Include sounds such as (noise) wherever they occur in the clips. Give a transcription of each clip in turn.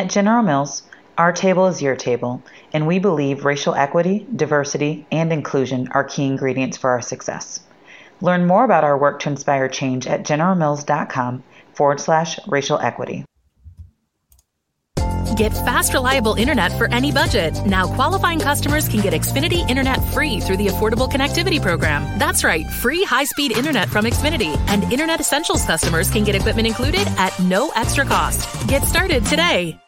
At General Mills, our table is your table, and we believe racial equity, diversity, and inclusion are key ingredients for our success. Learn more about our work to inspire change at generalmills.com forward slash racial equity. Get fast, reliable internet for any budget. Now, qualifying customers can get Xfinity Internet free through the Affordable Connectivity Program. That's right, free high speed internet from Xfinity. And Internet Essentials customers can get equipment included at no extra cost. Get started today.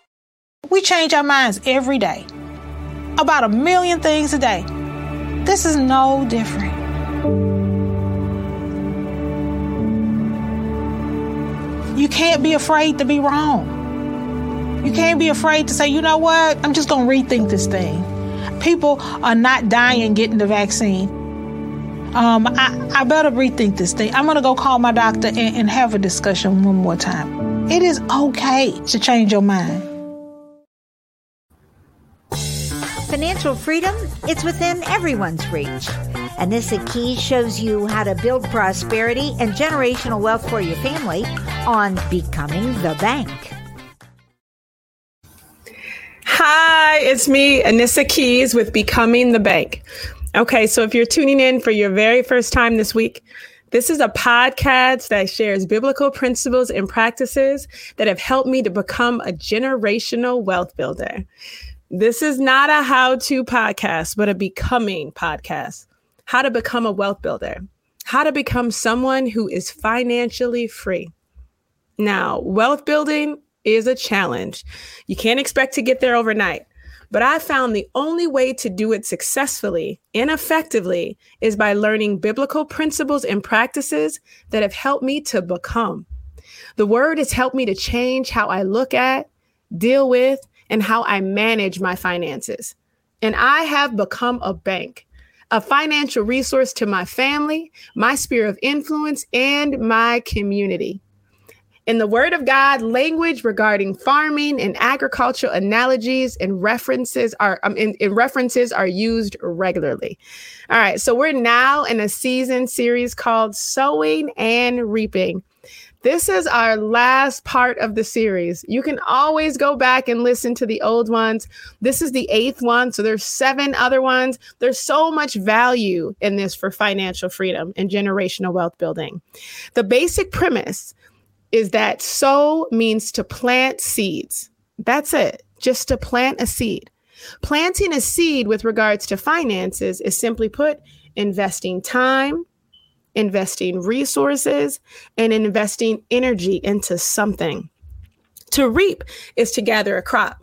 We change our minds every day about a million things a day. This is no different. You can't be afraid to be wrong. You can't be afraid to say, you know what, I'm just going to rethink this thing. People are not dying getting the vaccine. Um, I, I better rethink this thing. I'm going to go call my doctor and, and have a discussion one more time. It is okay to change your mind. Financial freedom, it's within everyone's reach. Anissa Keyes shows you how to build prosperity and generational wealth for your family on Becoming the Bank. Hi, it's me, Anissa Keyes with Becoming the Bank. Okay, so if you're tuning in for your very first time this week, this is a podcast that shares biblical principles and practices that have helped me to become a generational wealth builder. This is not a how to podcast, but a becoming podcast. How to become a wealth builder, how to become someone who is financially free. Now, wealth building is a challenge. You can't expect to get there overnight. But I found the only way to do it successfully and effectively is by learning biblical principles and practices that have helped me to become. The word has helped me to change how I look at, deal with, and how I manage my finances. And I have become a bank, a financial resource to my family, my sphere of influence, and my community. In the Word of God, language regarding farming and agricultural analogies and references are um, in, in references are used regularly. All right, so we're now in a season series called Sowing and Reaping. This is our last part of the series. You can always go back and listen to the old ones. This is the eighth one, so there's seven other ones. There's so much value in this for financial freedom and generational wealth building. The basic premise is that sow means to plant seeds. That's it, just to plant a seed. Planting a seed with regards to finances is simply put investing time, investing resources, and investing energy into something. To reap is to gather a crop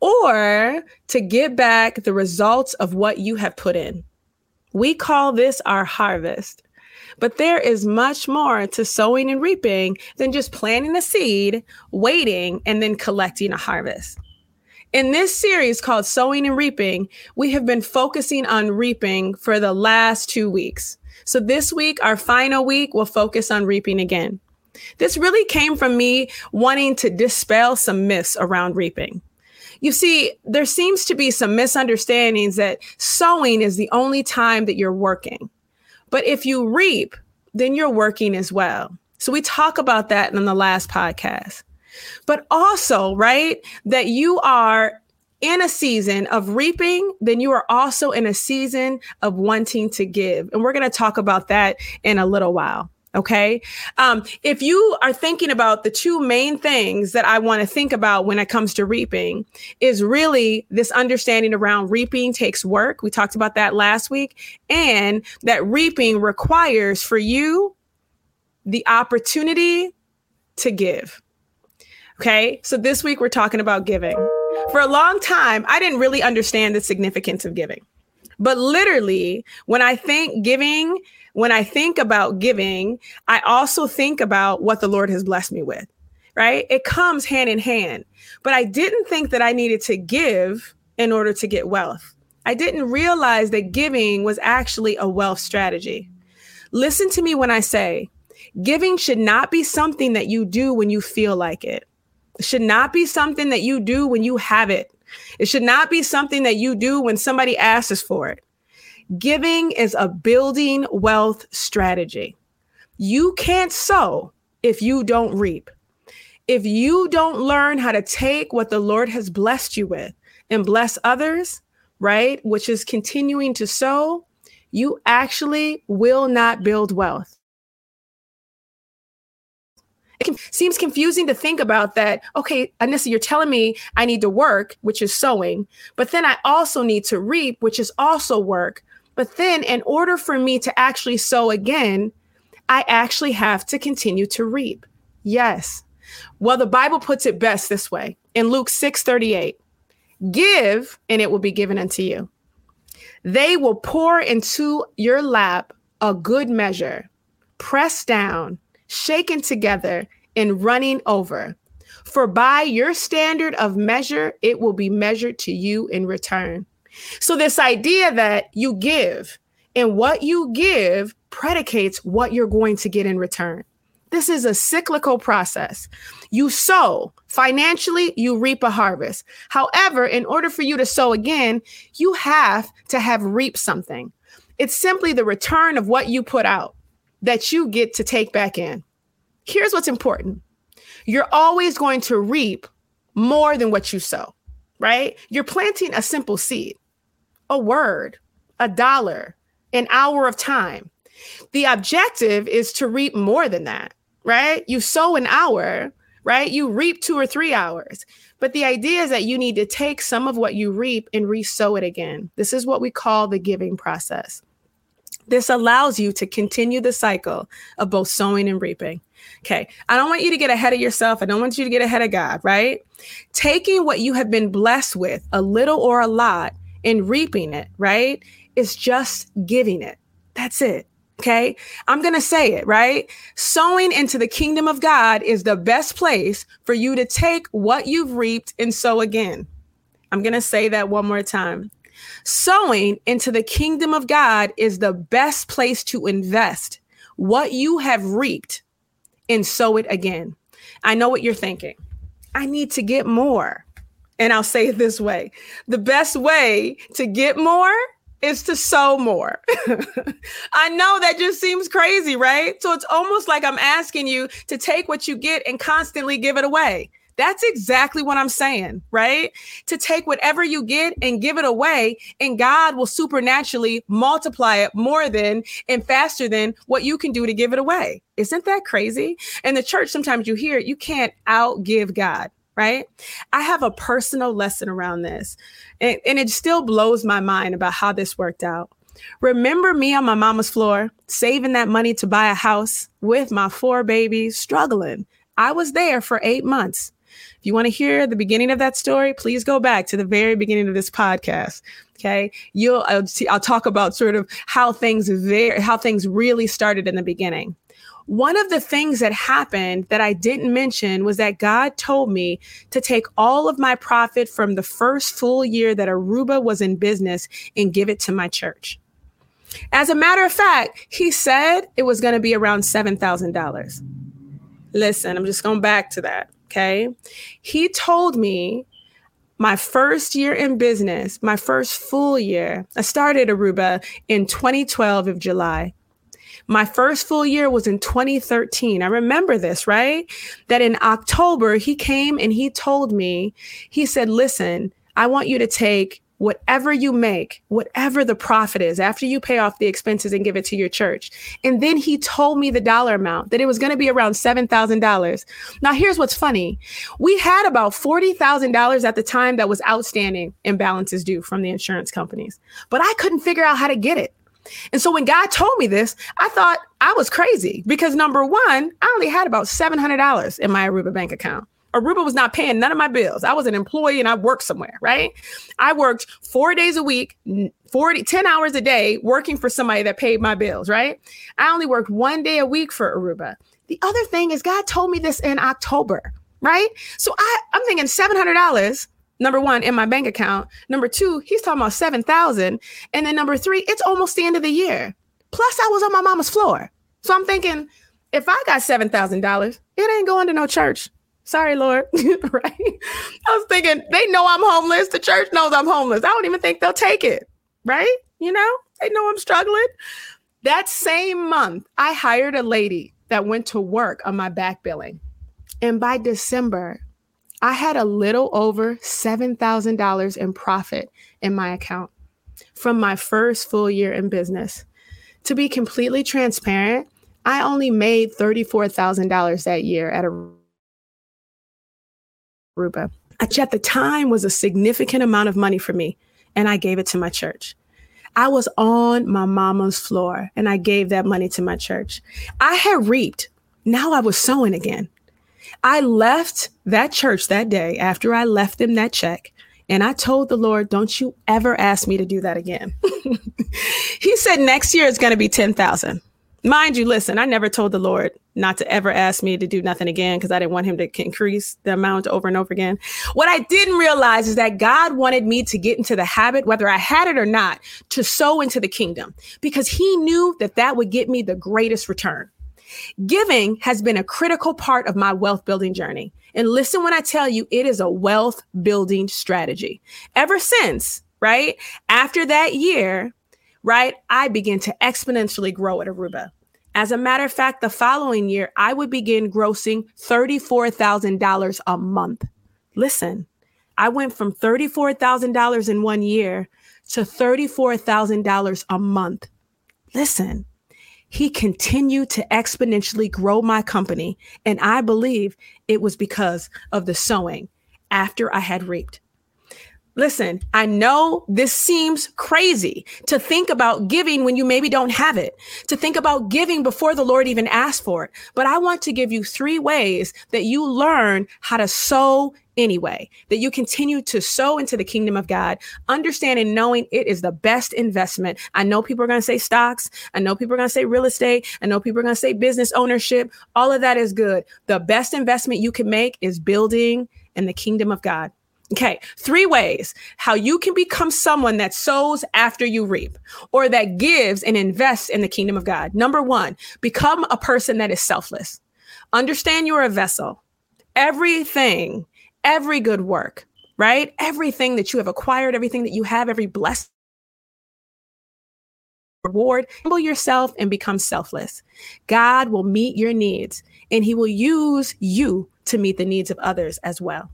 or to get back the results of what you have put in. We call this our harvest. But there is much more to sowing and reaping than just planting a seed, waiting, and then collecting a harvest. In this series called Sowing and Reaping, we have been focusing on reaping for the last two weeks. So this week, our final week, we'll focus on reaping again. This really came from me wanting to dispel some myths around reaping. You see, there seems to be some misunderstandings that sowing is the only time that you're working. But if you reap, then you're working as well. So we talk about that in the last podcast. But also, right, that you are in a season of reaping, then you are also in a season of wanting to give. And we're going to talk about that in a little while. Okay. Um, if you are thinking about the two main things that I want to think about when it comes to reaping, is really this understanding around reaping takes work. We talked about that last week, and that reaping requires for you the opportunity to give. Okay. So this week we're talking about giving. For a long time, I didn't really understand the significance of giving. But literally, when I think giving when I think about giving, I also think about what the Lord has blessed me with, right? It comes hand in hand. But I didn't think that I needed to give in order to get wealth. I didn't realize that giving was actually a wealth strategy. Listen to me when I say giving should not be something that you do when you feel like it. Should not be something that you do when you have it. It should not be something that you do when somebody asks for it. Giving is a building wealth strategy. You can't sow if you don't reap. If you don't learn how to take what the Lord has blessed you with and bless others, right, which is continuing to sow, you actually will not build wealth. It seems confusing to think about that. Okay, Anissa, you're telling me I need to work, which is sowing, but then I also need to reap, which is also work. But then, in order for me to actually sow again, I actually have to continue to reap. Yes. Well, the Bible puts it best this way in Luke 6 38 Give, and it will be given unto you. They will pour into your lap a good measure, pressed down, shaken together, and running over. For by your standard of measure, it will be measured to you in return. So, this idea that you give and what you give predicates what you're going to get in return. This is a cyclical process. You sow financially, you reap a harvest. However, in order for you to sow again, you have to have reaped something. It's simply the return of what you put out that you get to take back in. Here's what's important you're always going to reap more than what you sow, right? You're planting a simple seed, a word, a dollar, an hour of time. The objective is to reap more than that right? You sow an hour, right? You reap two or three hours. But the idea is that you need to take some of what you reap and resow it again. This is what we call the giving process. This allows you to continue the cycle of both sowing and reaping. Okay. I don't want you to get ahead of yourself. I don't want you to get ahead of God, right? Taking what you have been blessed with, a little or a lot, and reaping it, right? Is just giving it. That's it. Okay. I'm going to say it, right? Sowing into the kingdom of God is the best place for you to take what you've reaped and sow again. I'm going to say that one more time. Sowing into the kingdom of God is the best place to invest what you have reaped and sow it again. I know what you're thinking. I need to get more. And I'll say it this way the best way to get more is to sow more. (laughs) I know that just seems crazy, right? So it's almost like I'm asking you to take what you get and constantly give it away. That's exactly what I'm saying, right? To take whatever you get and give it away, and God will supernaturally multiply it more than and faster than what you can do to give it away. Isn't that crazy? And the church, sometimes you hear you can't outgive God right? I have a personal lesson around this, and, and, it still blows my mind about how this worked out. Remember me on my mama's floor, saving that money to buy a house with my four babies, struggling. I was there for eight months. If you want to hear the beginning of that story, please go back to the very beginning of this podcast. Okay, you'll I'll, I'll talk about sort of how things very how things really started in the beginning. One of the things that happened that I didn't mention was that God told me to take all of my profit from the first full year that Aruba was in business and give it to my church. As a matter of fact, he said it was going to be around $7,000. Listen, I'm just going back to that. Okay. He told me my first year in business, my first full year, I started Aruba in 2012 of July. My first full year was in 2013. I remember this, right? That in October, he came and he told me, he said, listen, I want you to take whatever you make, whatever the profit is, after you pay off the expenses and give it to your church. And then he told me the dollar amount that it was going to be around $7,000. Now, here's what's funny we had about $40,000 at the time that was outstanding in balances due from the insurance companies, but I couldn't figure out how to get it. And so when God told me this, I thought I was crazy because number one, I only had about $700 in my Aruba bank account. Aruba was not paying none of my bills. I was an employee and I worked somewhere, right? I worked four days a week, 40, 10 hours a day working for somebody that paid my bills, right? I only worked one day a week for Aruba. The other thing is God told me this in October, right? So I, I'm thinking $700 number one in my bank account number two he's talking about 7000 and then number three it's almost the end of the year plus i was on my mama's floor so i'm thinking if i got $7000 it ain't going to no church sorry lord. (laughs) Right? I was thinking they know i'm homeless. The church knows i'm homeless. I don't even think they'll take it. Right? You know? They know i'm struggling. That same month i hired a lady that went to work on my back billing. And by December, I had a little over $7,000 in profit in my account from my first full year in business. To be completely transparent, I only made $34,000 that year at Aruba, which at the time was a significant amount of money for me, and I gave it to my church. I was on my mama's floor and I gave that money to my church. I had reaped. Now I was sowing again. I left that church that day after I left them that check. And I told the Lord, don't you ever ask me to do that again. (laughs) he said next year it's going to be 10,000. Mind you, listen, I never told the Lord not to ever ask me to do nothing again because I didn't want him to increase the amount over and over again. What I didn't realize is that God wanted me to get into the habit, whether I had it or not, to sow into the kingdom because he knew that that would get me the greatest return. Giving has been a critical part of my wealth building journey. And listen when I tell you, it is a wealth building strategy. Ever since, right? After that year, right, I began to exponentially grow at Aruba. As a matter of fact, the following year, I would begin grossing $34,000 a month. Listen, I went from $34,000 in one year to $34,000 a month. Listen, he continued to exponentially grow my company. And I believe it was because of the sowing after I had reaped. Listen, I know this seems crazy to think about giving when you maybe don't have it, to think about giving before the Lord even asked for it. But I want to give you three ways that you learn how to sow anyway, that you continue to sow into the kingdom of God, understanding, knowing it is the best investment. I know people are going to say stocks. I know people are going to say real estate. I know people are going to say business ownership. All of that is good. The best investment you can make is building in the kingdom of God. Okay, three ways how you can become someone that sows after you reap or that gives and invests in the kingdom of God. Number one, become a person that is selfless. Understand you're a vessel. Everything, every good work, right? Everything that you have acquired, everything that you have, every blessing reward, humble yourself and become selfless. God will meet your needs and he will use you to meet the needs of others as well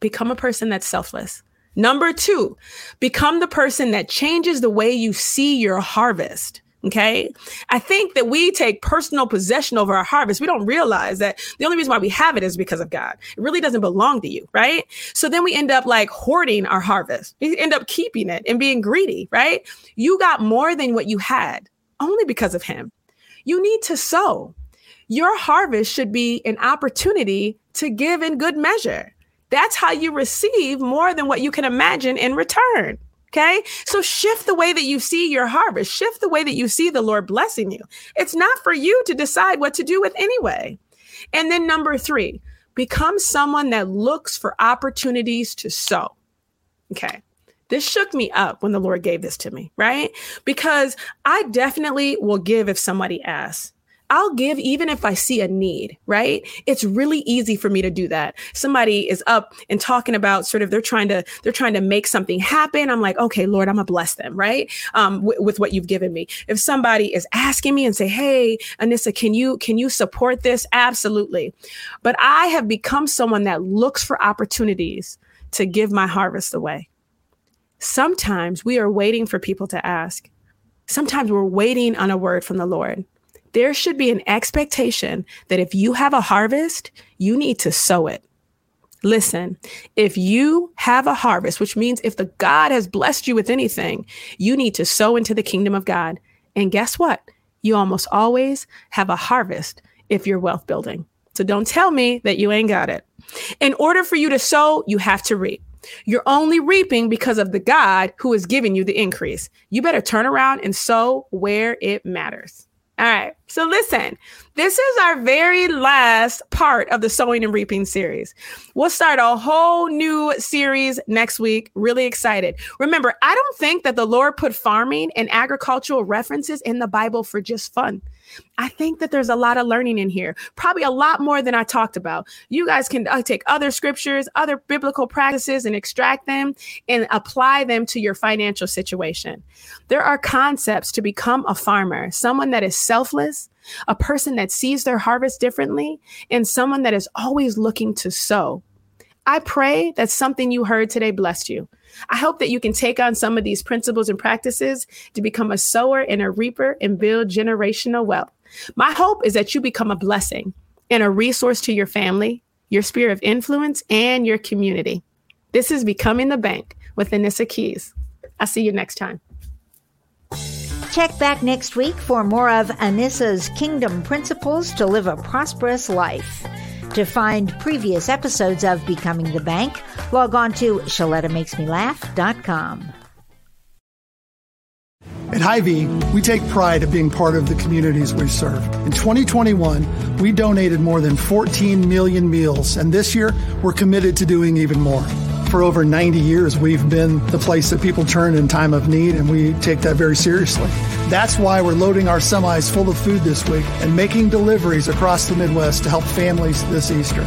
become a person that's selfless. Number two, become the person that changes the way you see your harvest. Okay. I think that we take personal possession over our harvest. We don't realize that the only reason why we have it is because of God. It really doesn't belong to you. Right. So then we end up like hoarding our harvest. We end up keeping it and being greedy. Right. You got more than what you had only because of Him. You need to sow. Your harvest should be an opportunity to give in good measure. That's how you receive more than what you can imagine in return. Okay. So shift the way that you see your harvest, shift the way that you see the Lord blessing you. It's not for you to decide what to do with anyway. And then number three, become someone that looks for opportunities to sow. Okay. This shook me up when the Lord gave this to me, right? Because I definitely will give if somebody asks. I'll give even if I see a need, right? It's really easy for me to do that. Somebody is up and talking about sort of they're trying to they're trying to make something happen. I'm like, okay, Lord, I'm gonna bless them, right? Um, w- with what you've given me. If somebody is asking me and say, hey, Anissa, can you can you support this? Absolutely. But I have become someone that looks for opportunities to give my harvest away. Sometimes we are waiting for people to ask. Sometimes we're waiting on a word from the Lord there should be an expectation that if you have a harvest, you need to sow it. Listen, if you have a harvest, which means if the God has blessed you with anything, you need to sow into the kingdom of God. And guess what? You almost always have a harvest if you're wealth building. So don't tell me that you ain't got it. In order for you to sow, you have to reap. You're only reaping because of the God who is giving you the increase. You better turn around and sow where it matters. All right. So listen, this is our very last part of the sowing and reaping series. We'll start a whole new series next week. Really excited. Remember, I don't think that the Lord put farming and agricultural references in the Bible for just fun. I think that there's a lot of learning in here, probably a lot more than I talked about. You guys can uh, take other scriptures, other biblical practices, and extract them and apply them to your financial situation. There are concepts to become a farmer, someone that is selfless, a person that sees their harvest differently, and someone that is always looking to sow. I pray that something you heard today blessed you. I hope that you can take on some of these principles and practices to become a sower and a reaper and build generational wealth. My hope is that you become a blessing and a resource to your family, your sphere of influence, and your community. This is Becoming the Bank with Anissa Keyes. I'll see you next time. Check back next week for more of Anissa's Kingdom Principles to Live a Prosperous Life. To find previous episodes of Becoming the Bank, log on to ShalettaMakesMeLaugh.com. At Hy-Vee, we take pride of being part of the communities we serve. In 2021, we donated more than 14 million meals, and this year, we're committed to doing even more. For over 90 years, we've been the place that people turn in time of need, and we take that very seriously. That's why we're loading our semis full of food this week and making deliveries across the Midwest to help families this Easter.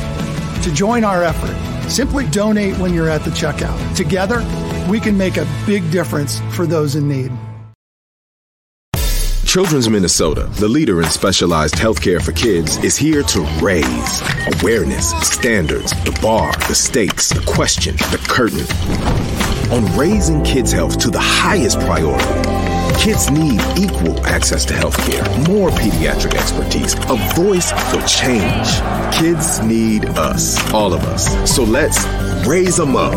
To join our effort, simply donate when you're at the checkout. Together, we can make a big difference for those in need. Children's Minnesota, the leader in specialized healthcare for kids, is here to raise awareness, standards, the bar, the stakes, the question, the curtain. On raising kids' health to the highest priority, kids need equal access to healthcare, more pediatric expertise, a voice for change. Kids need us, all of us. So let's raise them up.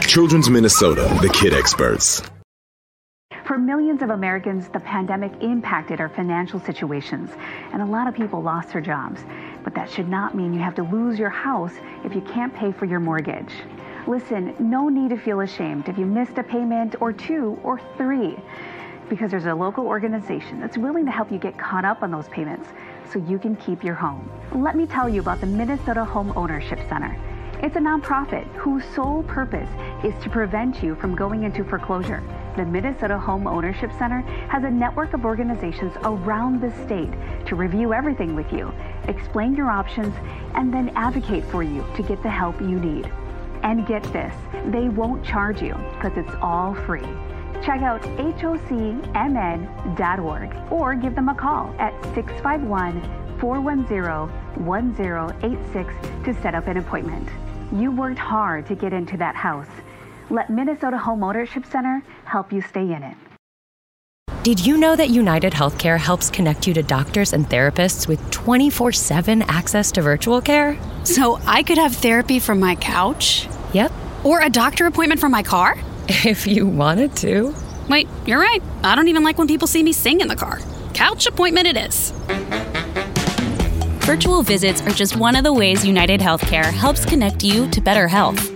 Children's Minnesota, the kid experts. For millions of Americans, the pandemic impacted our financial situations, and a lot of people lost their jobs. But that should not mean you have to lose your house if you can't pay for your mortgage. Listen, no need to feel ashamed if you missed a payment or two or three, because there's a local organization that's willing to help you get caught up on those payments so you can keep your home. Let me tell you about the Minnesota Home Ownership Center. It's a nonprofit whose sole purpose is to prevent you from going into foreclosure. The Minnesota Home Ownership Center has a network of organizations around the state to review everything with you, explain your options, and then advocate for you to get the help you need. And get this, they won't charge you because it's all free. Check out hocmn.org or give them a call at 651 410 1086 to set up an appointment. You worked hard to get into that house. Let Minnesota Home Ownership Center help you stay in it. Did you know that United Healthcare helps connect you to doctors and therapists with 24 7 access to virtual care? So I could have therapy from my couch? Yep. Or a doctor appointment from my car? (laughs) If you wanted to. Wait, you're right. I don't even like when people see me sing in the car. Couch appointment it is. Virtual visits are just one of the ways United Healthcare helps connect you to better health.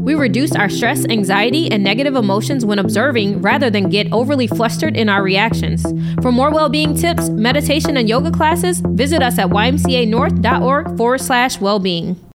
We reduce our stress, anxiety, and negative emotions when observing rather than get overly flustered in our reactions. For more well being tips, meditation, and yoga classes, visit us at ymcanorth.org forward slash well being.